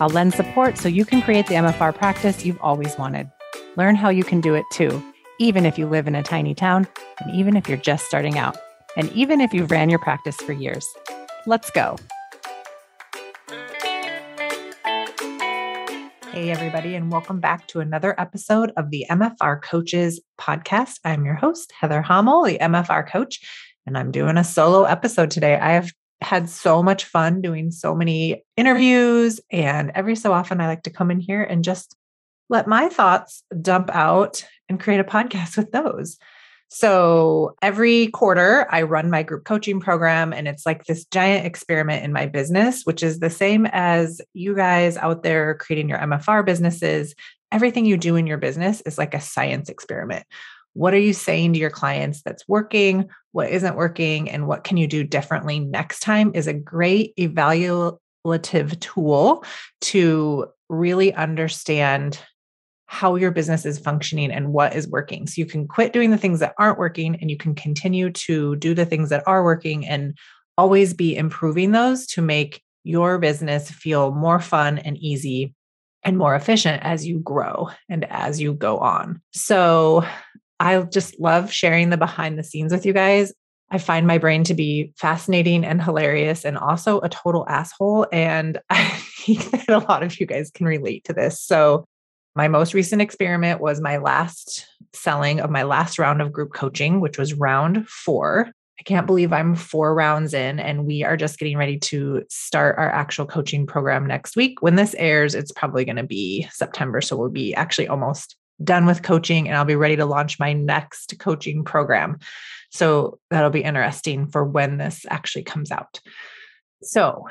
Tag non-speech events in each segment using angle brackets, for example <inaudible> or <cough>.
I'll lend support so you can create the MFR practice you've always wanted. Learn how you can do it too, even if you live in a tiny town, and even if you're just starting out, and even if you've ran your practice for years. Let's go. Hey, everybody, and welcome back to another episode of the MFR Coaches Podcast. I'm your host, Heather Hommel, the MFR coach, and I'm doing a solo episode today. I have had so much fun doing so many interviews. And every so often, I like to come in here and just let my thoughts dump out and create a podcast <laughs> with those. So every quarter, I run my group coaching program, and it's like this giant experiment in my business, which is the same as you guys out there creating your MFR businesses. Everything you do in your business is like a science experiment what are you saying to your clients that's working, what isn't working, and what can you do differently next time is a great evaluative tool to really understand how your business is functioning and what is working. So you can quit doing the things that aren't working and you can continue to do the things that are working and always be improving those to make your business feel more fun and easy and more efficient as you grow and as you go on. So I just love sharing the behind the scenes with you guys. I find my brain to be fascinating and hilarious and also a total asshole. And <laughs> I think that a lot of you guys can relate to this. So, my most recent experiment was my last selling of my last round of group coaching, which was round four. I can't believe I'm four rounds in, and we are just getting ready to start our actual coaching program next week. When this airs, it's probably going to be September. So, we'll be actually almost done with coaching and I'll be ready to launch my next coaching program. So that'll be interesting for when this actually comes out. So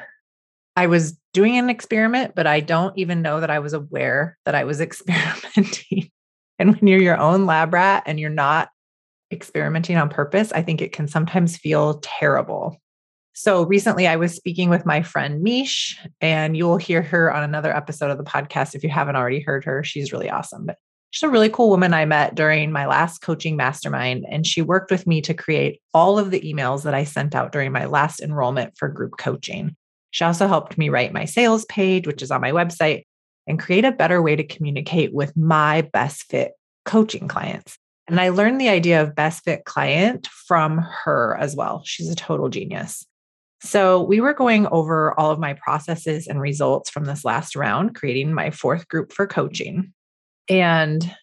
I was doing an experiment, but I don't even know that I was aware that I was <laughs> experimenting. and when you're your own lab rat and you're not experimenting on purpose, I think it can sometimes feel terrible. So recently I was speaking with my friend Mish, and you'll hear her on another episode of the podcast if you haven't already heard her. She's really awesome. But She's a really cool woman I met during my last coaching mastermind, and she worked with me to create all of the emails that I sent out during my last enrollment for group coaching. She also helped me write my sales page, which is on my website, and create a better way to communicate with my best fit coaching clients. And I learned the idea of best fit client from her as well. She's a total genius. So, we were going over all of my processes and results from this last round, creating my fourth group for coaching. And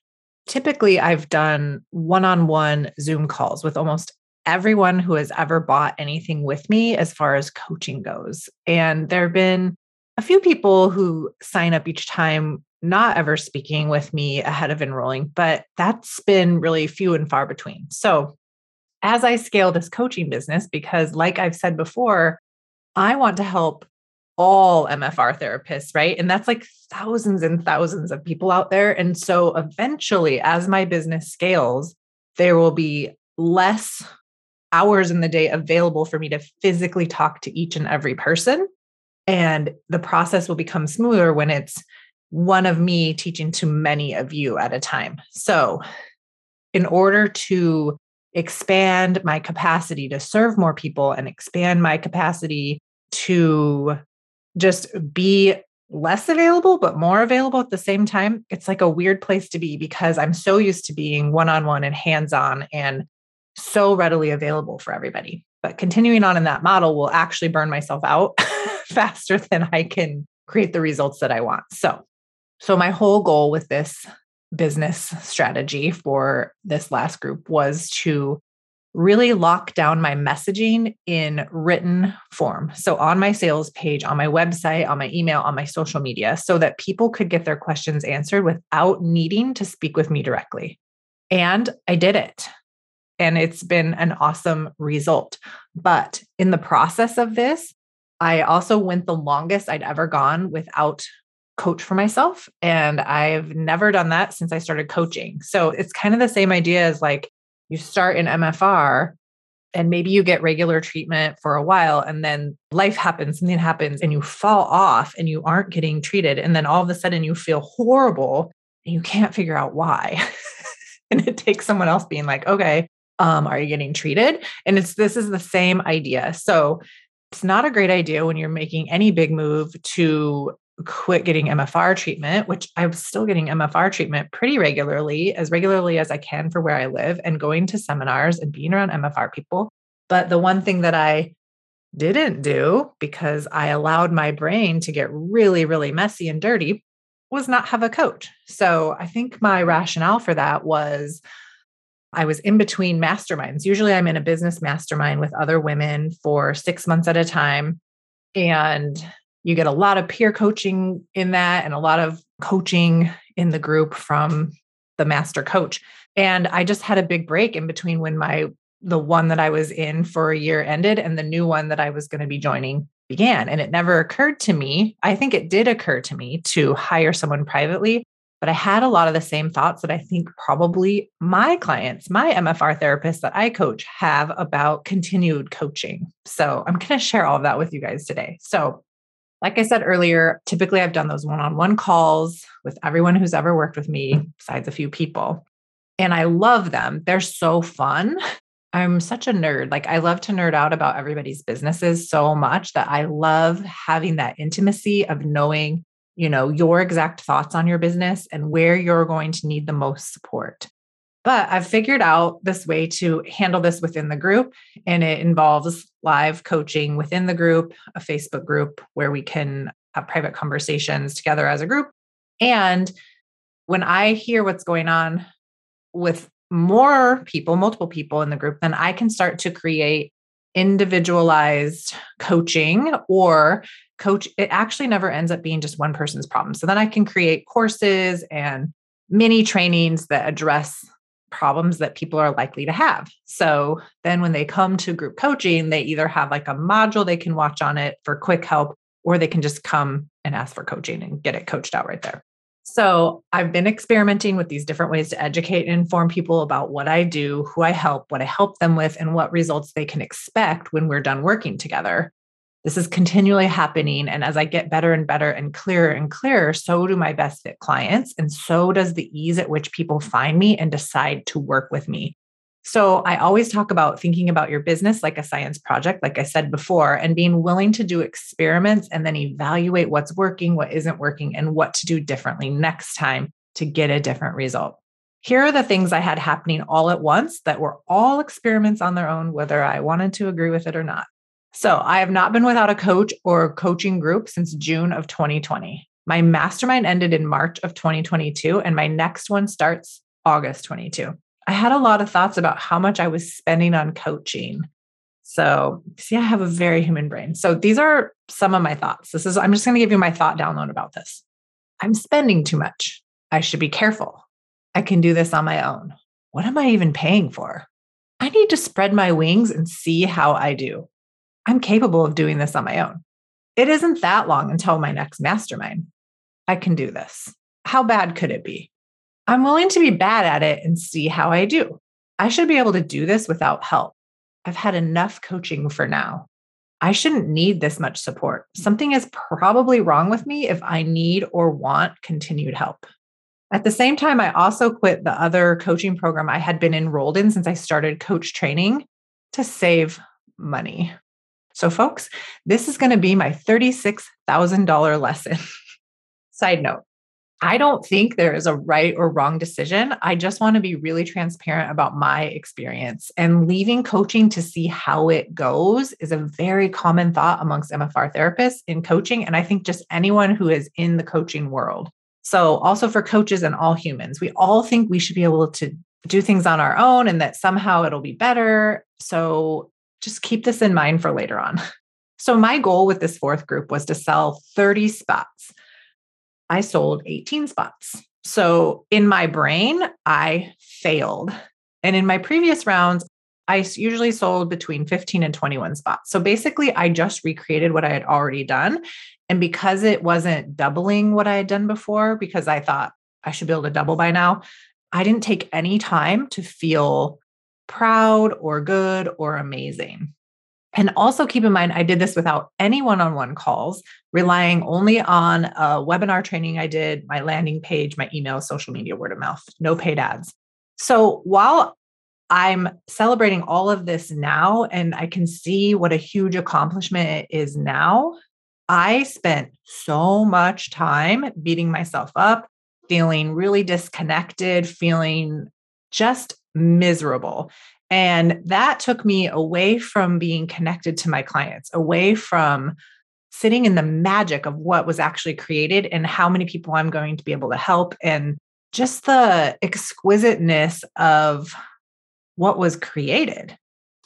typically, I've done one on one Zoom calls with almost everyone who has ever bought anything with me as far as coaching goes. And there have been a few people who sign up each time not ever speaking with me ahead of enrolling, but that's been really few and far between. So, as I scale this coaching business, because like I've said before, I want to help all MFR therapists, right? And that's like thousands and thousands of people out there. And so eventually, as my business scales, there will be less hours in the day available for me to physically talk to each and every person. And the process will become smoother when it's one of me teaching to many of you at a time. So, in order to expand my capacity to serve more people and expand my capacity to just be less available, but more available at the same time, it's like a weird place to be because I'm so used to being one on one and hands on and so readily available for everybody. But continuing on in that model will actually burn myself out <laughs> faster than I can create the results that I want. So, so my whole goal with this business strategy for this last group was to really lock down my messaging in written form. So, on my sales page, on my website, on my email, on my social media, so that people could get their questions answered without needing to speak with me directly. And I did it. And it's been an awesome result. But in the process of this, I also went the longest I'd ever gone without coach for myself. And I've never done that since I started coaching. So it's kind of the same idea as like you start in MFR and maybe you get regular treatment for a while and then life happens, something happens and you fall off and you aren't getting treated. And then all of a sudden you feel horrible and you can't figure out why. <laughs> and it takes someone else being like, okay, um, are you getting treated? And it's this is the same idea. So it's not a great idea when you're making any big move to quit getting MFR treatment, which I'm still getting MFR treatment pretty regularly, as regularly as I can for where I live, and going to seminars and being around MFR people. But the one thing that I didn't do because I allowed my brain to get really, really messy and dirty was not have a coach. So I think my rationale for that was I was in between masterminds. Usually I'm in a business mastermind with other women for six months at a time. And you get a lot of peer coaching in that and a lot of coaching in the group from the master coach. And I just had a big break in between when my the one that I was in for a year ended and the new one that I was going to be joining began. And it never occurred to me. I think it did occur to me to hire someone privately, but I had a lot of the same thoughts that I think probably my clients, my MFR therapists that I coach have about continued coaching. So I'm going to share all of that with you guys today. So like I said earlier, typically I've done those one on one calls with everyone who's ever worked with me, besides a few people. And I love them. They're so fun. <laughs> I'm such a nerd. Like, I love to nerd out about everybody's businesses so much that I love having that intimacy of knowing, you know, your exact thoughts on your business and where you're going to need the most support. But I've figured out this way to handle this within the group, and it involves live coaching within the group, a Facebook group where we can have private conversations together as a group. And when I hear what's going on with more people, multiple people in the group, then I can start to create individualized coaching or coach. It actually never ends up being just one person's problem. So then I can create courses and mini trainings that address problems that people are likely to have. So then when they come to group coaching, they either have like a module they can watch on it for quick help, or they can just come and ask for coaching and get it coached out right there. So I've been experimenting with these different ways to educate and inform people about what I do, who I help, what I help them with, and what results they can expect when we're done working together. This is continually happening. And as I get better and better and clearer and clearer, so do my best fit clients. And so does the ease at which people find me and decide to work with me. So I always talk about thinking about your business like a science project, like I said before, and being willing to do experiments and then evaluate what's working, what isn't working, and what to do differently next time to get a different result. Here are the things I had happening all at once that were all experiments on their own, whether I wanted to agree with it or not. So I have not been without a coach or coaching group since June of 2020. My mastermind ended in March of 2022, and my next one starts August 22. I had a lot of thoughts about how much I was spending on coaching. So, see, I have a very human brain. So, these are some of my thoughts. This is, I'm just going to give you my thought download about this. I'm spending too much. I should be careful. I can do this on my own. What am I even paying for? I need to spread my wings and see how I do. I'm capable of doing this on my own. It isn't that long until my next mastermind. I can do this. How bad could it be? I'm willing to be bad at it and see how I do. I should be able to do this without help. I've had enough coaching for now. I shouldn't need this much support. Something is probably wrong with me if I need or want continued help. At the same time, I also quit the other coaching program I had been enrolled in since I started coach training to save money. So, folks, this is going to be my $36,000 lesson. <laughs> Side note I don't think there is a right or wrong decision. I just want to be really transparent about my experience. And leaving coaching to see how it goes is a very common thought amongst MFR therapists in coaching. And I think just anyone who is in the coaching world. So, also for coaches and all humans, we all think we should be able to do things on our own and that somehow it'll be better. So, just keep this in mind for later on. <laughs> So, my goal with this fourth group was to sell 30 spots. I sold 18 spots. So in my brain, I failed. And in my previous rounds, I usually sold between 15 and 21 spots. So basically, I just recreated what I had already done And because it wasn't doubling what I had done before, because I thought I should be able to double by now, I didn't take any time to feel proud or good or amazing. And also keep in mind, I did this without any one on one calls, relying only on a webinar training I did, my landing page, my email, social media, word of mouth, no paid ads. So while I'm celebrating all of this now and I can see what a huge accomplishment it is now. I spent so much time beating myself up, feeling really disconnected, feeling just miserable. And that took me away from being connected to my clients, away from sitting in the magic of what was actually created and how many people I'm going to be able to help, and just the exquisiteness of what was created.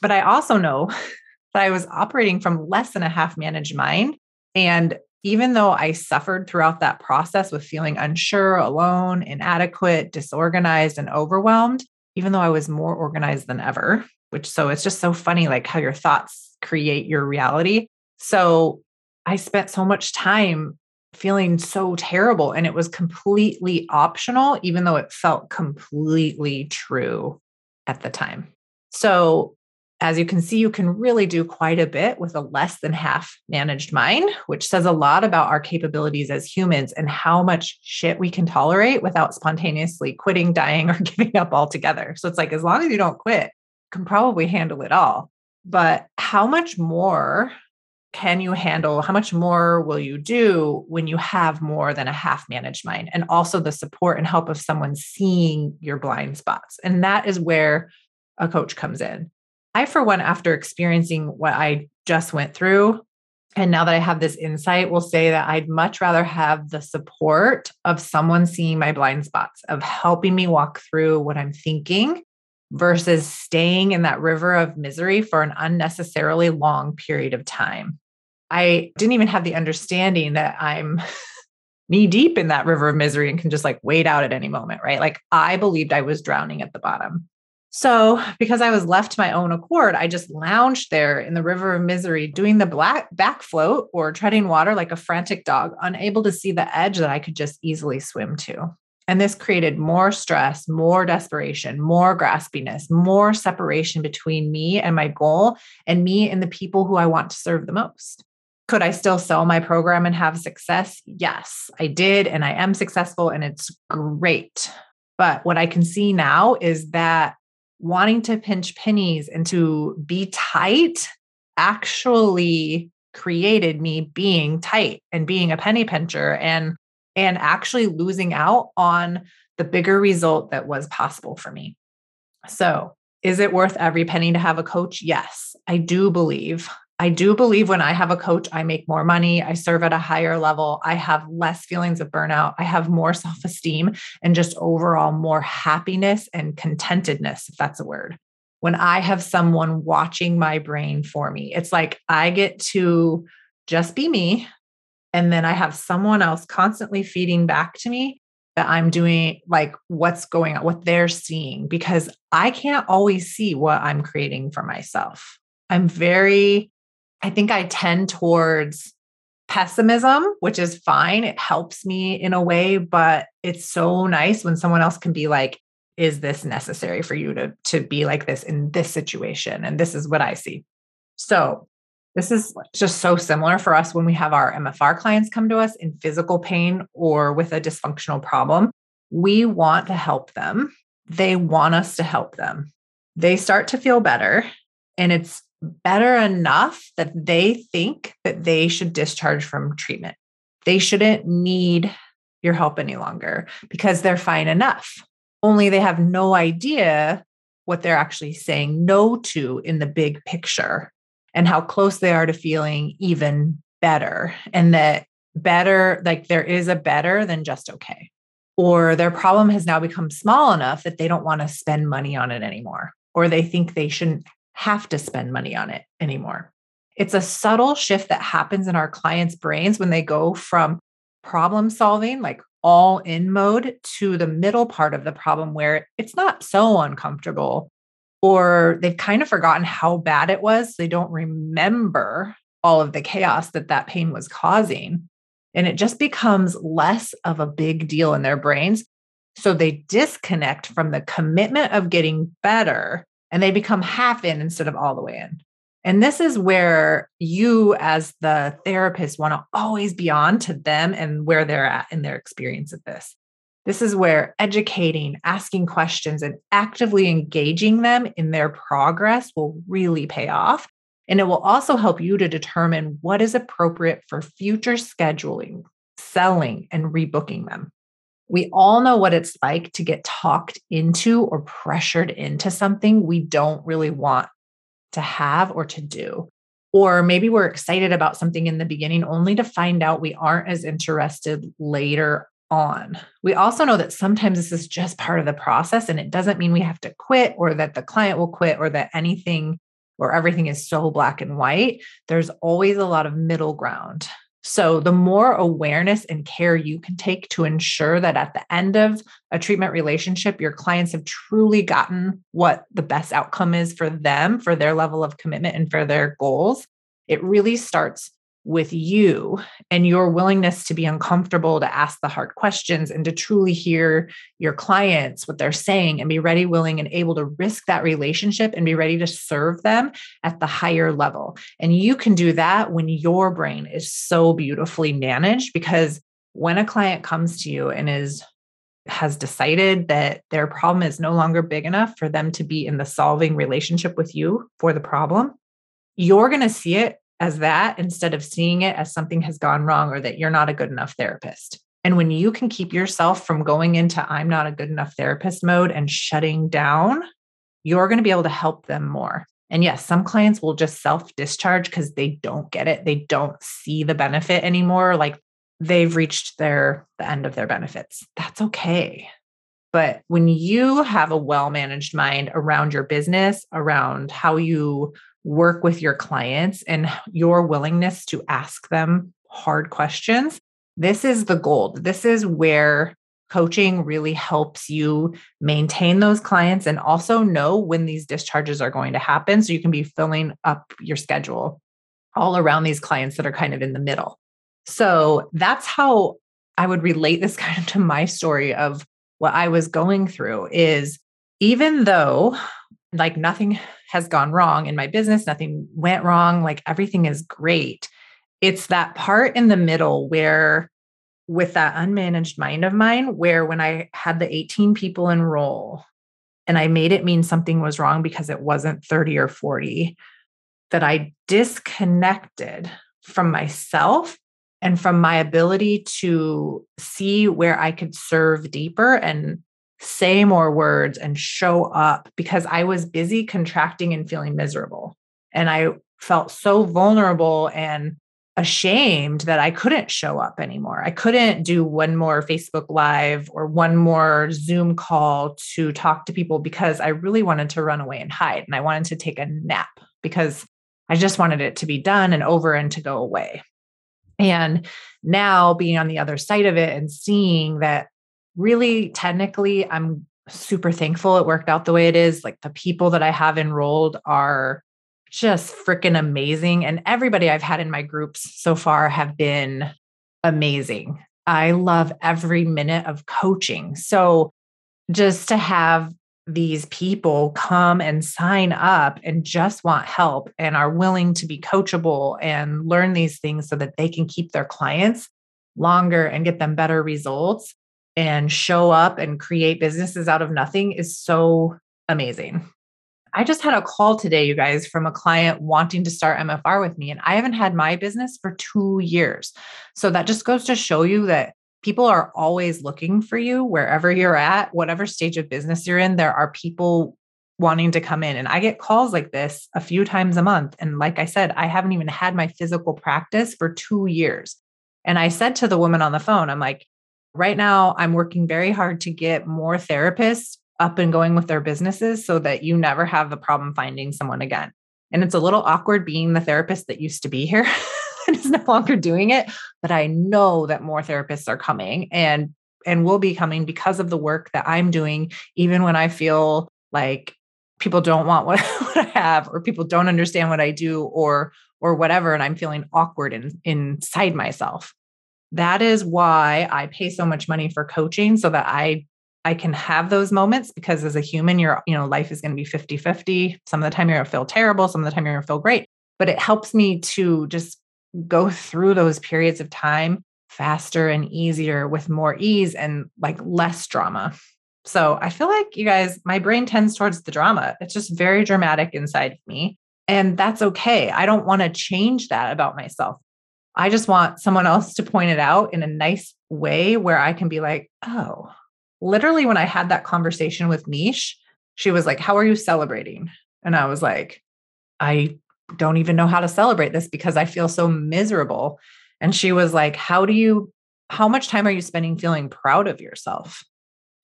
But I also know <laughs> that I was operating from less than a half managed mind. And even though I suffered throughout that process with feeling unsure, alone, inadequate, disorganized, and overwhelmed, even though I was more organized than ever, which so it's just so funny, like how your thoughts create your reality. So I spent so much time feeling so terrible and it was completely optional, even though it felt completely true at the time. So, as you can see, you can really do quite a bit with a less than half managed mind, which says a lot about our capabilities as humans and how much shit we can tolerate without spontaneously quitting, dying, or <laughs> giving up altogether. So, it's like as long as you don't quit, you can probably handle it all. But how much more can you handle? How much more will you do when you have more than a half managed mind? And also the support and help of someone seeing your blind spots. And that is where a coach comes in. I, for one, after experiencing what I just went through, and now that I have this insight, will say that I'd much rather have the support of someone seeing my blind spots, of helping me walk through what I'm thinking versus staying in that river of misery for an unnecessarily long period of time. I didn't even have the understanding that I'm <laughs> knee deep in that river of misery and can just like wade out at any moment, right? Like I believed I was drowning at the bottom. So, because I was left to my own accord, I just lounged there in the river of misery, doing the black back float or treading water like a frantic dog, unable to see the edge that I could just easily swim to. And this created more stress, more desperation, more graspiness, more separation between me and my goal and me and the people who I want to serve the most. Could I still sell my program and have success? Yes, I did. And I am successful and it's great. But what I can see now is that wanting to pinch pennies and to be tight actually created me being tight and being a penny pincher and and actually losing out on the bigger result that was possible for me. So, is it worth every penny to have a coach? Yes, I do believe. I do believe when I have a coach, I make more money, I serve at a higher level, I have less feelings of burnout, I have more <laughs> self esteem, and just overall more happiness and contentedness, if that's a word. When I have someone watching my brain for me, it's like I get to just be me, and then I have someone else constantly feeding back to me that I'm doing, like what's going on, what they're seeing, because I can't always see what I'm creating for myself. I'm very, I think I tend towards pessimism, which is fine. It helps me in a way, but it's so nice when someone else can be like, is this necessary for you to, to be like this in this situation? And this is what I see. So this is just so similar for us when we have our MFR clients come to us in physical pain or with a dysfunctional problem. We want to help them. They want us to help them. They start to feel better, and it's better enough that they think that they should discharge from treatment. They shouldn't need your help any longer because they're fine enough. Only they have no idea what they're actually saying no to in the big picture and how close they are to feeling even better and that better like there is a better than just okay or their problem has now become small enough that they don't want to spend money on it anymore or they think they shouldn't have to spend money on it anymore it's a subtle shift that happens in our clients brains when they go from problem solving like all in mode to the middle part of the problem where it's not so uncomfortable or they've kind of forgotten how bad it was. They don't remember all of the chaos that that pain was causing. And it just becomes less of a big deal in their brains. So they disconnect from the commitment of getting better and they become half in instead of all the way in. And this is where you, as the therapist, want to always be on to them and where they're at in their experience of this. This is where educating, asking questions, and actively engaging them in their progress will really pay off. And it will also help you to determine what is appropriate for future scheduling, selling, and rebooking them. We all know what it's like to get talked into or pressured into something we don't really want to have or to do. Or maybe we're excited about something in the beginning only to find out we aren't as interested later on. We also know that sometimes this is just part of the process and it doesn't mean we have to quit or that the client will quit or that anything or everything is so black and white. There's always a lot of middle ground. So, the more awareness and care you can take to ensure that at the end of a treatment relationship, your clients have truly gotten what the best outcome is for them, for their level of commitment, and for their goals, it really starts with you and your willingness to be uncomfortable to ask the hard questions and to truly hear your clients what they're saying and be ready willing and able to risk that relationship and be ready to serve them at the higher level. And you can do that when your brain is so beautifully managed because when a client comes to you and is has decided that their problem is no longer big enough for them to be in the solving relationship with you for the problem you're going to see it as that instead of seeing it as something has gone wrong or that you're not a good enough therapist. And when you can keep yourself from going into I'm not a good enough therapist mode and shutting down, you're going to be able to help them more. And yes, some clients will just self discharge because they don't get it. They don't see the benefit anymore. Like they've reached their the end of their benefits. That's okay. But when you have a well managed mind around your business, around how you work with your clients and your willingness to ask them hard questions, this is the gold. This is where coaching really helps you maintain those clients and also know when these discharges are going to happen. So you can be filling up your schedule all around these clients that are kind of in the middle. So that's how I would relate this <laughs> kind of to my story of what I was going through is even though like nothing has gone wrong in my business, nothing went wrong, like everything is great. It's that part in the middle where, with that unmanaged mind of mine, where when I had the 18 people enroll and I made it mean something was wrong because it wasn't 30 or 40, that I disconnected from myself and from my ability to see where I could serve deeper and say more words and show up because I was busy contracting and feeling miserable. And I felt so vulnerable and ashamed that I couldn't show up anymore. I couldn't do one more Facebook Live or one more Zoom call to talk to people because I really wanted to run away and hide. And I wanted to take a nap because I just wanted it to be done and over and to go away. And now being on the other side of it and seeing that really technically I'm super thankful it worked out the way it is. Like the people that I have enrolled are just freaking amazing. And everybody I've had in my groups so far have been amazing. I love every minute of coaching. So just to have these people come and sign up and just want help and are willing to be coachable and learn these things so that they can keep their clients longer and get them better results and show up and create businesses out of nothing is so amazing. I just had a call today, you guys, from a client wanting to start MFR with me, and I haven't had my business for two years. So that just goes to show you that people are always looking for you wherever you're at, whatever stage of business you're in. There are people wanting to come in. And I get calls like this a few times a month. And like I said, I haven't even had my physical practice for two years. And I said to the woman on the phone, I'm like, right now, I'm working very hard to get more therapists up and going with their businesses so that you never have the problem finding someone again. And it's a little awkward being the therapist that used to be here <laughs> and is no longer doing it, but I know that more therapists are coming and and will be coming because of the work that I'm doing even when I feel like people don't want <laughs> what, what I have or people don't understand what I do or or whatever and I'm feeling awkward in, inside myself. That is why I pay so much money for coaching so that I I can have those moments because as a human, your you know, life is going to be 50-50. Some of the time you're going to feel terrible, some of the time you're going to feel great. But it helps me to just go through those periods of time faster and easier with more ease and like less drama. So I feel like you guys, my brain tends towards the drama. It's just very dramatic inside of me. And that's okay. I don't want to change that about myself. I just want someone else to point it out in a nice way where I can be like, oh, literally, when I had that conversation with Mish, she was like, How are you celebrating? And I was like, I don't even know how to celebrate this because I feel so miserable. And she was like, How do you, how much time are you spending feeling proud of yourself?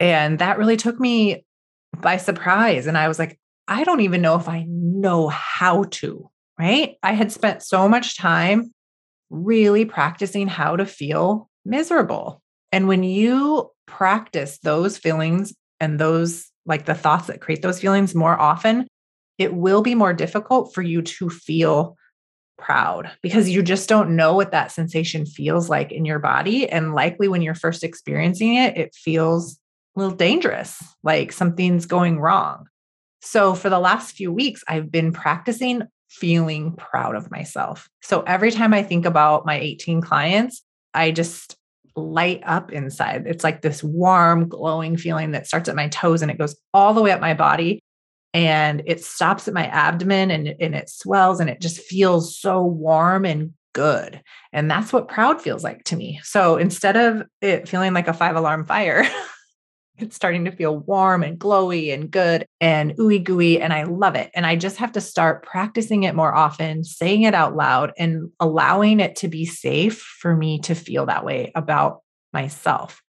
And that really took me by surprise. And I was like, I don't even know if I know how to, right? I had spent so much time really practicing how to feel miserable. And when you practice those feelings and those, like the thoughts that create those feelings more often, it will be more difficult for you to feel proud because you just don't know what that sensation feels like in your body. And likely when you're first experiencing it, it feels a little dangerous, like something's going wrong. So for the last few weeks, I've been practicing feeling proud of myself. So every time I think about my 18 clients, I just light up inside. It's like this warm, glowing feeling that starts at my toes and it goes all the way up my body and it stops at my abdomen and, and it swells and it just feels so warm and good. And that's what proud feels like to me. So instead of it feeling like a five alarm fire, <laughs> it's starting to feel warm and glowy and good and ooey gooey. And I love it. And I just have to start practicing it more often, saying it out loud and allowing it to be safe for me to feel that way about myself.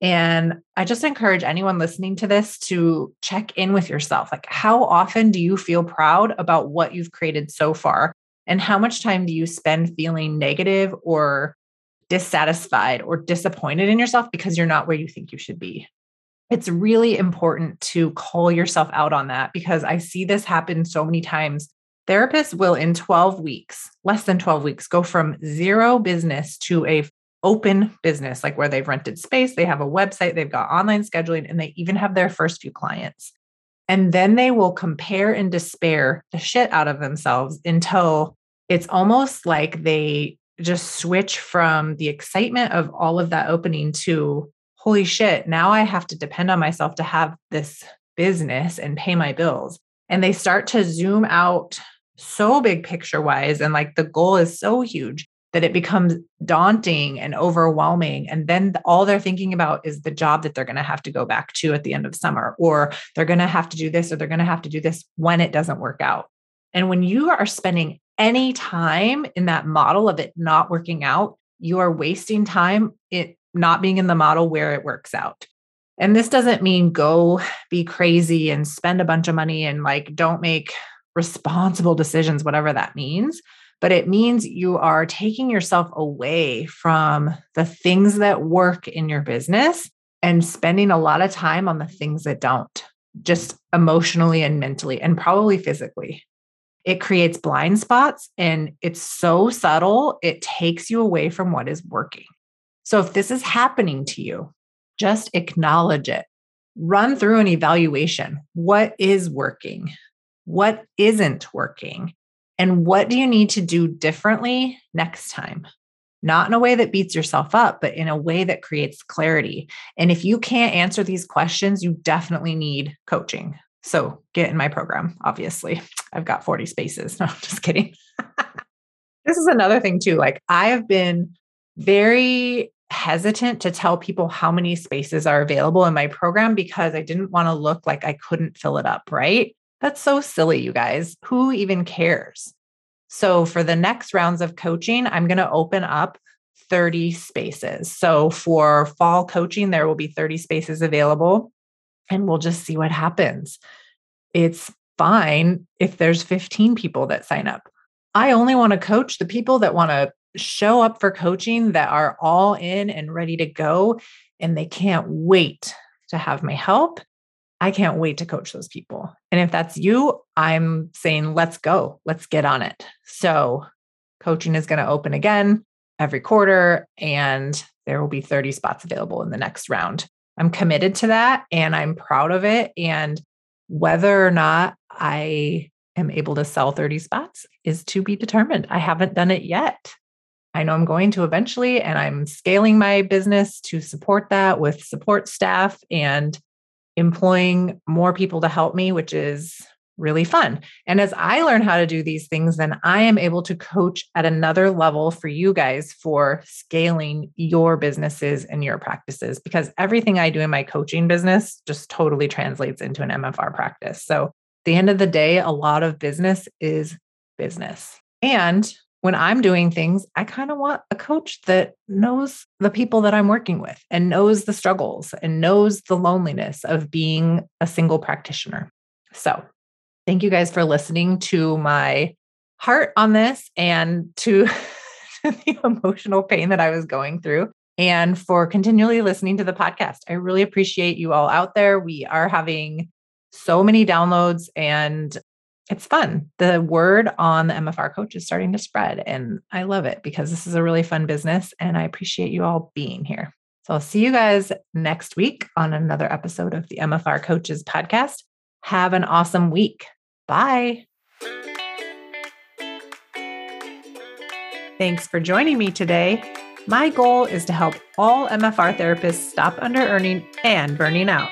And I just encourage anyone listening to this to check in with yourself. Like, how often do you feel proud about what you've created so far? And how much time do you spend feeling negative or dissatisfied or disappointed in yourself because you're not where you think you should be? It's really important to call yourself out on that because I see this happen so many times. Therapists will, in 12 weeks, less than 12 weeks, go from zero business to a open business, like where they've rented space, they have a website, they've got online scheduling, and they even have their first few clients. And then they will compare and despair the shit out of themselves until it's almost like they just switch from the excitement of all of that opening to, holy shit, now I have to depend on myself to have this business and pay my bills. And they start to zoom out so big picture wise. And like the goal is so huge that it becomes daunting and overwhelming. And then all they're thinking about is the job that they're going to have to go back to at the end of summer, or they're going to have to do this, or they're going to have to do this when it doesn't work out. And when you are spending any time in that model of it not working out, you are wasting time it not being in the model where it works out. And this doesn't mean go be crazy and spend a bunch of money and like don't make responsible decisions, whatever that means but it means you are taking yourself away from the things that work in your business and spending a lot of time on the things that don't, just emotionally and mentally, and probably physically. It creates blind spots and it's so subtle, it takes you away from what is working. So, if this is happening to you, just acknowledge it. Run through an evaluation. What is working? What isn't working? And what do you need to do differently next time? Not in a way that beats yourself up, but in a way that creates clarity. And if you can't answer these questions, you definitely need coaching. So get in my program, obviously. I've got 40 spaces. <laughs> No, I'm just kidding. <laughs> this is another thing, too. Like, I have been very hesitant to tell people how many spaces are available in my program because I didn't want to look like I couldn't fill it up, right? That's so silly, you guys. Who even cares? So, for the next rounds of coaching, I'm going to open up 30 spaces. So, for fall coaching, there will be 30 spaces available, and we'll just see what happens. It's fine if there's 15 people that sign up. I only want to coach the people that want to show up for coaching that are all in and ready to go, and they can't wait to have my help I can't wait to coach those people. And if that's you, I'm saying, let's go, let's get on it. So coaching is going to open again every quarter and there will be 30 spots available in the next round. I'm committed to that and I'm proud of it. And whether or not I am able to sell 30 spots is to be determined. I haven't done it yet. I know I'm going to eventually, and I'm scaling my business to support that with support staff and employing more people to help me, which is really fun. And as I learn how to do these things, then I am able to coach at another level for you guys for scaling your businesses and your practices because everything I do in my coaching business just totally translates into an MFR practice. So, at the end of the day, a lot of business is business. And when I'm doing things, I kind of want a coach that knows the people that I'm working with and knows the struggles and knows the loneliness of being a single practitioner. So, thank you guys for listening to my heart on this and to <laughs> the emotional pain that I was going through and for continually listening to the podcast. I really appreciate you all out there. We are having so many downloads and it's fun. The word on the MFR coach is starting to spread and I love it because this is a really fun business and I appreciate you all being here. So I'll see you guys next week on another episode of the MFR Coaches podcast. Have an awesome week. Bye. Thanks for joining me today. My goal is to help all MFR therapists stop under earning and burning out.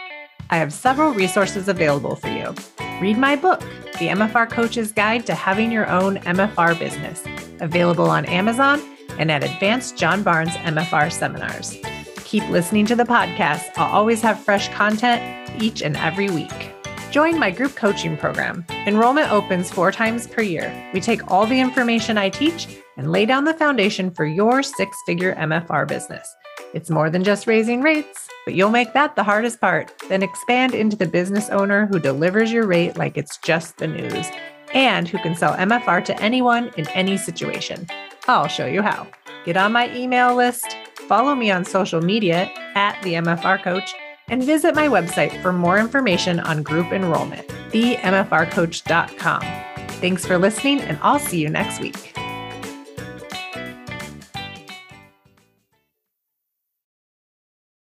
I have several resources available for you. Read my book, The MFR Coach's Guide to Having Your Own MFR Business, available on Amazon and at Advanced John Barnes MFR seminars. Keep listening to the podcast. I'll always have fresh content each and every week. Join my group coaching program. Enrollment opens four times per year. We take all the information I teach and lay down the foundation for your six figure MFR business. It's more than just raising rates, but you'll make that the hardest part. Then expand into the business owner who delivers your rate like it's just the news and who can sell MFR to anyone in any situation. I'll show you how. Get on my email list, follow me on social media at the MFR Coach and visit my website for more information on group enrollment, themfrcoach.com. Thanks for listening, and I'll see you next week.